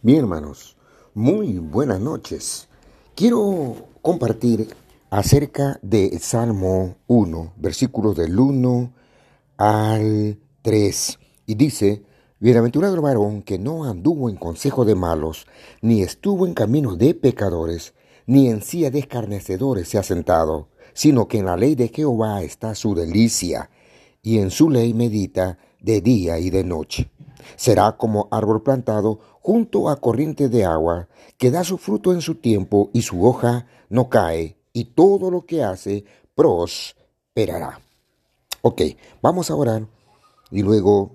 Bien, hermanos, muy buenas noches. Quiero compartir acerca de Salmo 1, versículos del 1 al 3. Y dice, Bienaventurado varón que no anduvo en consejo de malos, ni estuvo en camino de pecadores, ni en silla de escarnecedores se ha sentado, sino que en la ley de Jehová está su delicia, y en su ley medita de día y de noche. Será como árbol plantado junto a corriente de agua, que da su fruto en su tiempo y su hoja no cae, y todo lo que hace prosperará. Ok, vamos a orar y luego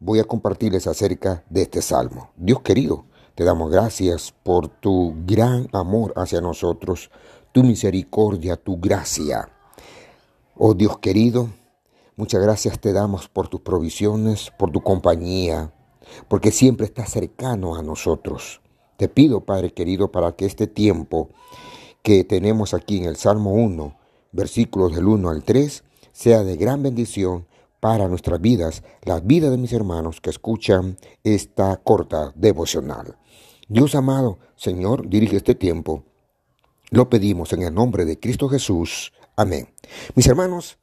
voy a compartirles acerca de este salmo. Dios querido, te damos gracias por tu gran amor hacia nosotros, tu misericordia, tu gracia. Oh Dios querido, muchas gracias te damos por tus provisiones, por tu compañía, porque siempre estás cercano a nosotros. Te pido, Padre querido, para que este tiempo que tenemos aquí en el Salmo 1, versículos del 1 al 3, sea de gran bendición para nuestras vidas, las vidas de mis hermanos que escuchan esta corta devocional. Dios amado, Señor, dirige este tiempo. Lo pedimos en el nombre de Cristo Jesús. Amén. Mis hermanos,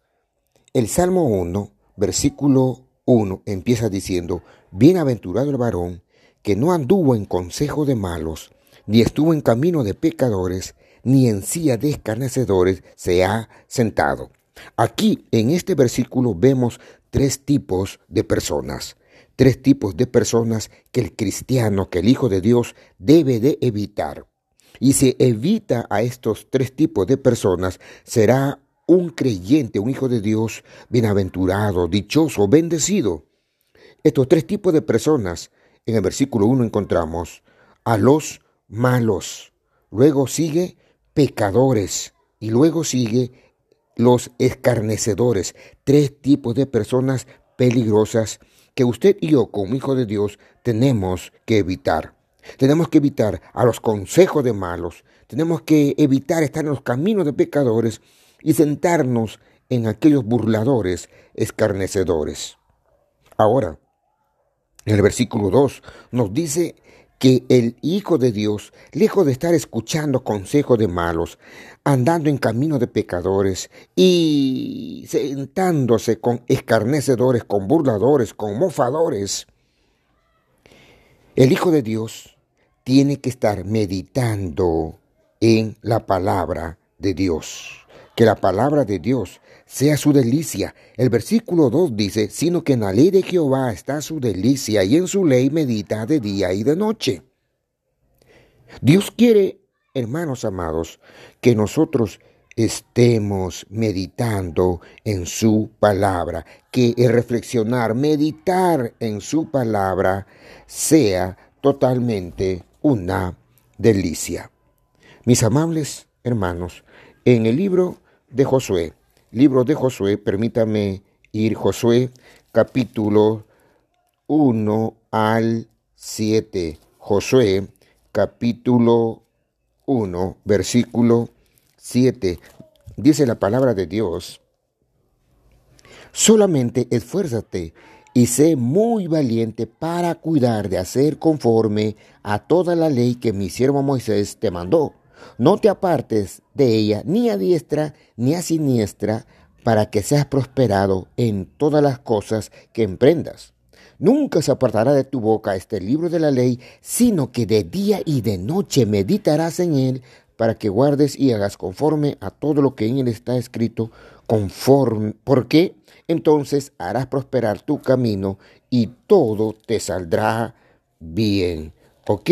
el Salmo 1, versículo 1 empieza diciendo, Bienaventurado el varón que no anduvo en consejo de malos, ni estuvo en camino de pecadores, ni en silla de escarnecedores se ha sentado. Aquí en este versículo vemos tres tipos de personas, tres tipos de personas que el cristiano, que el Hijo de Dios debe de evitar. Y si evita a estos tres tipos de personas, será un creyente, un hijo de Dios, bienaventurado, dichoso, bendecido. Estos tres tipos de personas, en el versículo 1 encontramos a los malos, luego sigue pecadores y luego sigue los escarnecedores, tres tipos de personas peligrosas que usted y yo como hijo de Dios tenemos que evitar. Tenemos que evitar a los consejos de malos, tenemos que evitar estar en los caminos de pecadores y sentarnos en aquellos burladores escarnecedores. Ahora, en el versículo 2 nos dice que el Hijo de Dios, lejos de estar escuchando consejos de malos, andando en camino de pecadores y sentándose con escarnecedores, con burladores, con mofadores, el Hijo de Dios tiene que estar meditando en la palabra de Dios que la palabra de Dios sea su delicia. El versículo 2 dice, sino que en la ley de Jehová está su delicia y en su ley medita de día y de noche. Dios quiere, hermanos amados, que nosotros estemos meditando en su palabra, que el reflexionar, meditar en su palabra sea totalmente una delicia. Mis amables hermanos, en el libro de Josué. Libro de Josué, permítame ir Josué capítulo 1 al 7. Josué capítulo 1 versículo 7. Dice la palabra de Dios. Solamente esfuérzate y sé muy valiente para cuidar de hacer conforme a toda la ley que mi siervo Moisés te mandó no te apartes de ella ni a diestra ni a siniestra, para que seas prosperado en todas las cosas que emprendas. Nunca se apartará de tu boca este libro de la ley, sino que de día y de noche meditarás en él, para que guardes y hagas conforme a todo lo que en él está escrito, conforme, porque entonces harás prosperar tu camino y todo te saldrá bien. ¿Ok?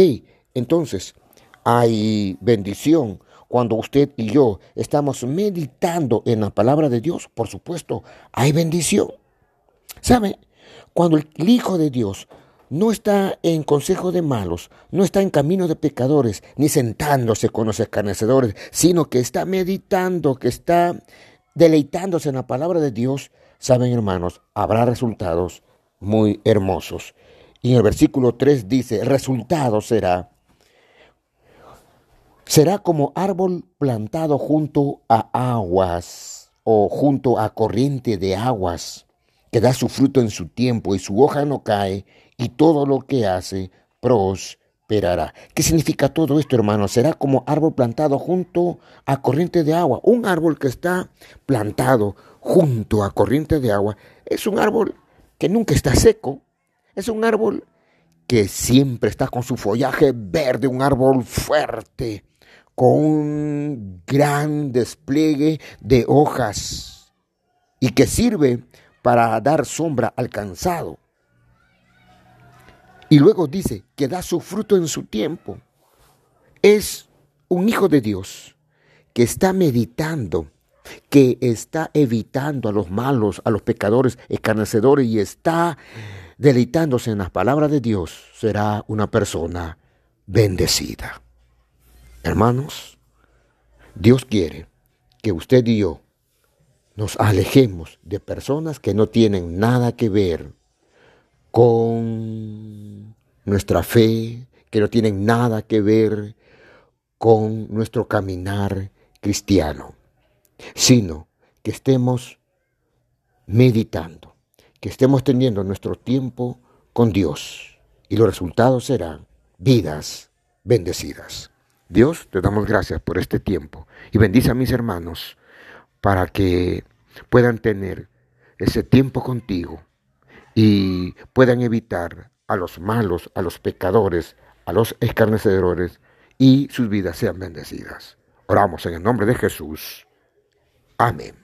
Entonces, hay bendición. Cuando usted y yo estamos meditando en la palabra de Dios, por supuesto, hay bendición. ¿Sabe? Cuando el Hijo de Dios no está en consejo de malos, no está en camino de pecadores, ni sentándose con los escarnecedores, sino que está meditando, que está deleitándose en la palabra de Dios, saben hermanos, habrá resultados muy hermosos. Y en el versículo 3 dice, resultado será Será como árbol plantado junto a aguas o junto a corriente de aguas, que da su fruto en su tiempo y su hoja no cae, y todo lo que hace prosperará. ¿Qué significa todo esto, hermano? Será como árbol plantado junto a corriente de agua. Un árbol que está plantado junto a corriente de agua es un árbol que nunca está seco. Es un árbol que siempre está con su follaje verde, un árbol fuerte, con un gran despliegue de hojas y que sirve para dar sombra al cansado. Y luego dice que da su fruto en su tiempo. Es un hijo de Dios que está meditando, que está evitando a los malos, a los pecadores, escarnecedores y está deleitándose en las palabras de Dios, será una persona bendecida. Hermanos, Dios quiere que usted y yo nos alejemos de personas que no tienen nada que ver con nuestra fe, que no tienen nada que ver con nuestro caminar cristiano, sino que estemos meditando, que estemos teniendo nuestro tiempo con Dios y los resultados serán vidas bendecidas. Dios, te damos gracias por este tiempo y bendice a mis hermanos para que puedan tener ese tiempo contigo y puedan evitar a los malos, a los pecadores, a los escarnecedores y sus vidas sean bendecidas. Oramos en el nombre de Jesús. Amén.